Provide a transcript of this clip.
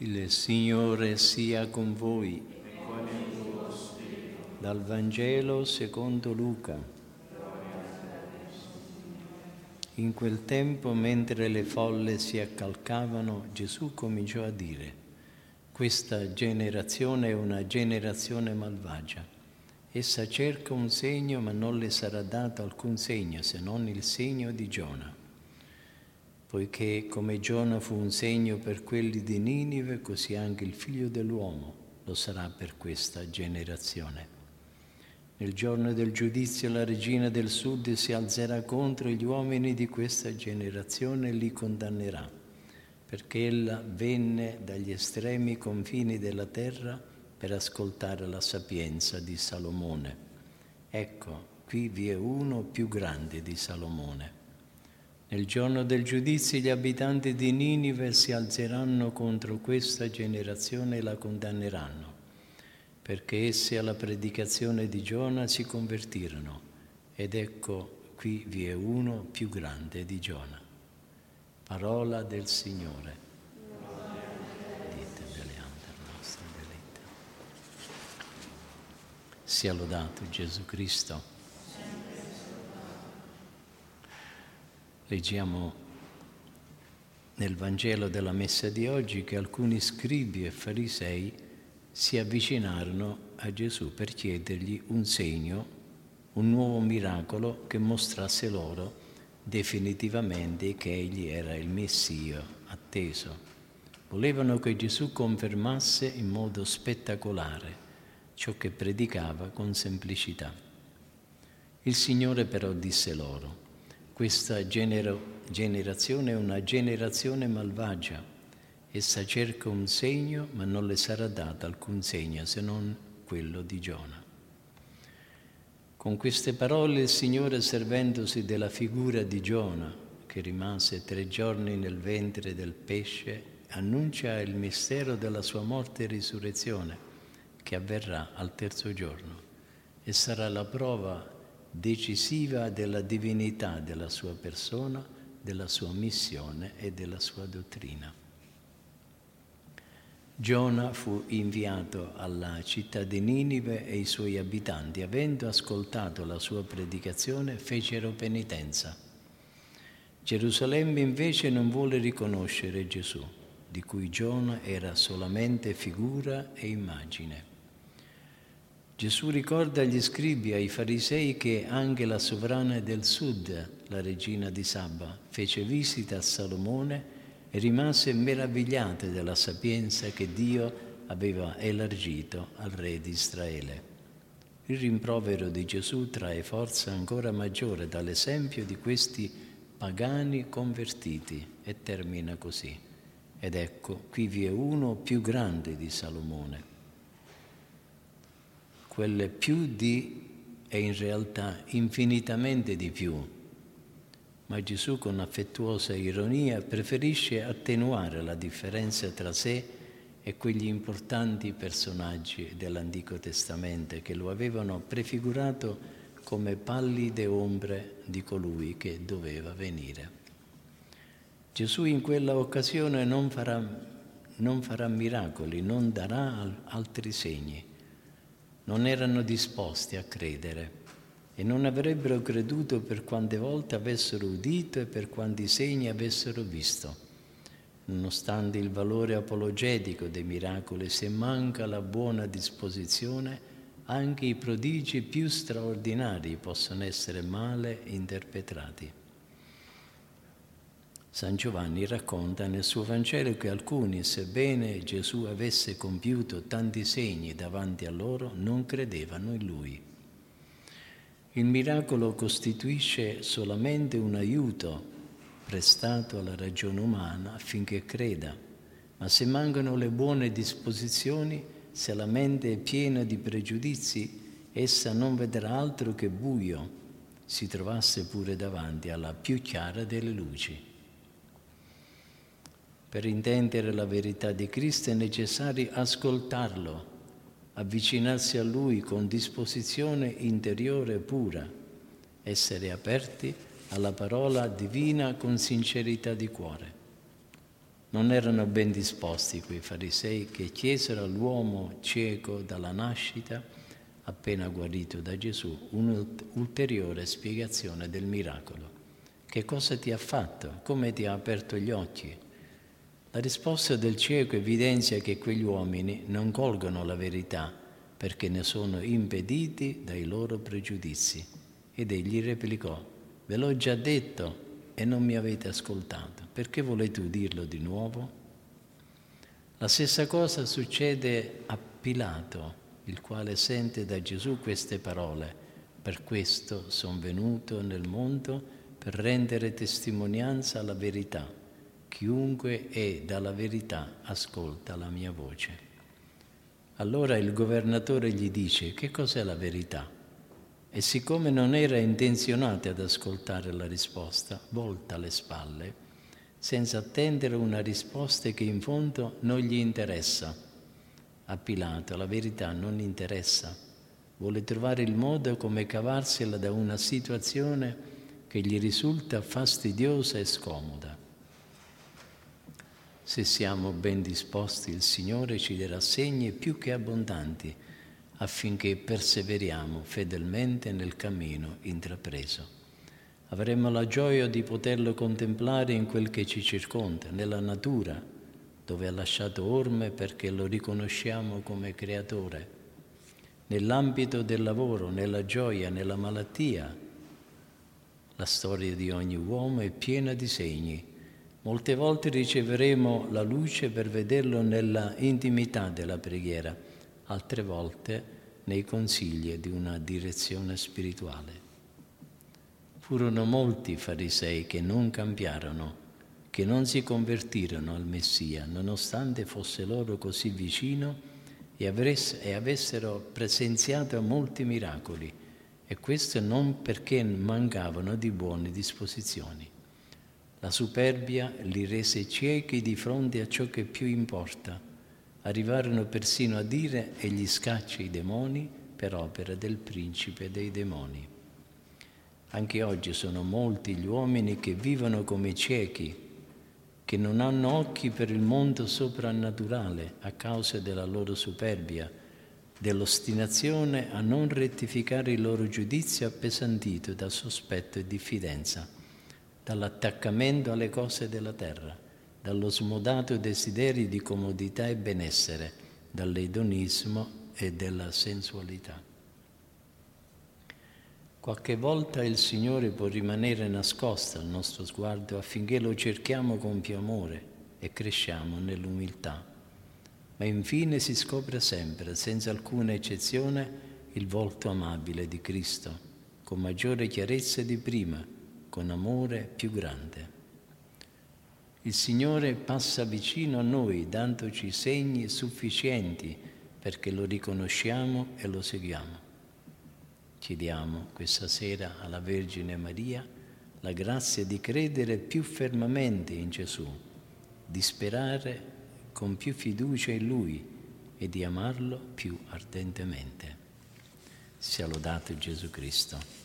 Il Signore sia con voi. Dal Vangelo secondo Luca. In quel tempo, mentre le folle si accalcavano, Gesù cominciò a dire, questa generazione è una generazione malvagia. Essa cerca un segno, ma non le sarà dato alcun segno se non il segno di Giona poiché come Giona fu un segno per quelli di Ninive, così anche il figlio dell'uomo lo sarà per questa generazione. Nel giorno del giudizio la regina del sud si alzerà contro gli uomini di questa generazione e li condannerà, perché ella venne dagli estremi confini della terra per ascoltare la sapienza di Salomone. Ecco, qui vi è uno più grande di Salomone. Nel giorno del giudizio gli abitanti di Ninive si alzeranno contro questa generazione e la condanneranno, perché essi alla predicazione di Giona si convertirono. Ed ecco, qui vi è uno più grande di Giona. Parola del Signore. Dite deleander nostra delita. Sia lodato Gesù Cristo. Leggiamo nel Vangelo della Messa di oggi che alcuni scribi e farisei si avvicinarono a Gesù per chiedergli un segno, un nuovo miracolo che mostrasse loro definitivamente che egli era il Messia atteso. Volevano che Gesù confermasse in modo spettacolare ciò che predicava con semplicità. Il Signore però disse loro, questa genero, generazione è una generazione malvagia. Essa cerca un segno, ma non le sarà dato alcun segno se non quello di Giona. Con queste parole il Signore, servendosi della figura di Giona, che rimase tre giorni nel ventre del pesce, annuncia il mistero della sua morte e risurrezione, che avverrà al terzo giorno e sarà la prova decisiva della divinità della sua persona, della sua missione e della sua dottrina. Giona fu inviato alla città di Ninive e i suoi abitanti, avendo ascoltato la sua predicazione, fecero penitenza. Gerusalemme invece non vuole riconoscere Gesù, di cui Giona era solamente figura e immagine. Gesù ricorda agli scribi ai farisei che anche la sovrana del sud, la regina di Sabba, fece visita a Salomone e rimase meravigliata della sapienza che Dio aveva elargito al re di Israele. Il rimprovero di Gesù trae forza ancora maggiore dall'esempio di questi pagani convertiti e termina così. Ed ecco, qui vi è uno più grande di Salomone quelle più di è in realtà infinitamente di più. Ma Gesù con affettuosa ironia preferisce attenuare la differenza tra sé e quegli importanti personaggi dell'Antico Testamento che lo avevano prefigurato come pallide ombre di colui che doveva venire. Gesù in quella occasione non farà, non farà miracoli, non darà altri segni non erano disposti a credere e non avrebbero creduto per quante volte avessero udito e per quanti segni avessero visto. Nonostante il valore apologetico dei miracoli, se manca la buona disposizione, anche i prodigi più straordinari possono essere male interpretati. San Giovanni racconta nel suo Vangelo che alcuni, sebbene Gesù avesse compiuto tanti segni davanti a loro, non credevano in lui. Il miracolo costituisce solamente un aiuto prestato alla ragione umana affinché creda, ma se mancano le buone disposizioni, se la mente è piena di pregiudizi, essa non vedrà altro che buio, si trovasse pure davanti alla più chiara delle luci. Per intendere la verità di Cristo è necessario ascoltarlo, avvicinarsi a Lui con disposizione interiore pura, essere aperti alla parola divina con sincerità di cuore. Non erano ben disposti quei farisei che chiesero all'uomo cieco dalla nascita, appena guarito da Gesù, un'ulteriore spiegazione del miracolo. Che cosa ti ha fatto? Come ti ha aperto gli occhi? La risposta del cieco evidenzia che quegli uomini non colgono la verità perché ne sono impediti dai loro pregiudizi. Ed egli replicò, ve l'ho già detto e non mi avete ascoltato, perché volete udirlo di nuovo? La stessa cosa succede a Pilato, il quale sente da Gesù queste parole, per questo sono venuto nel mondo per rendere testimonianza alla verità. Chiunque è dalla verità ascolta la mia voce. Allora il governatore gli dice che cos'è la verità? E siccome non era intenzionato ad ascoltare la risposta, volta le spalle, senza attendere una risposta che in fondo non gli interessa. A Pilato la verità non interessa, vuole trovare il modo come cavarsela da una situazione che gli risulta fastidiosa e scomoda. Se siamo ben disposti, il Signore ci darà segni più che abbondanti affinché perseveriamo fedelmente nel cammino intrapreso. Avremo la gioia di poterlo contemplare in quel che ci circonda, nella natura, dove ha lasciato orme perché lo riconosciamo come creatore, nell'ambito del lavoro, nella gioia, nella malattia. La storia di ogni uomo è piena di segni Molte volte riceveremo la luce per vederlo nella intimità della preghiera, altre volte nei consigli di una direzione spirituale. Furono molti farisei che non cambiarono, che non si convertirono al Messia, nonostante fosse loro così vicino e, avessero presenziato molti miracoli, e questo non perché mancavano di buone disposizioni. La superbia li rese ciechi di fronte a ciò che più importa. Arrivarono persino a dire egli scaccia i demoni per opera del principe dei demoni. Anche oggi sono molti gli uomini che vivono come ciechi, che non hanno occhi per il mondo soprannaturale a causa della loro superbia, dell'ostinazione a non rettificare il loro giudizio appesantito da sospetto e diffidenza dall'attaccamento alle cose della terra, dallo smodato desiderio di comodità e benessere, dall'edonismo e dalla sensualità. Qualche volta il Signore può rimanere nascosto al nostro sguardo affinché lo cerchiamo con più amore e cresciamo nell'umiltà. Ma infine si scopre sempre, senza alcuna eccezione, il volto amabile di Cristo, con maggiore chiarezza di prima con amore più grande. Il Signore passa vicino a noi dandoci segni sufficienti perché lo riconosciamo e lo seguiamo. Chiediamo questa sera alla Vergine Maria la grazia di credere più fermamente in Gesù, di sperare con più fiducia in Lui e di amarlo più ardentemente. Sia lodato Gesù Cristo.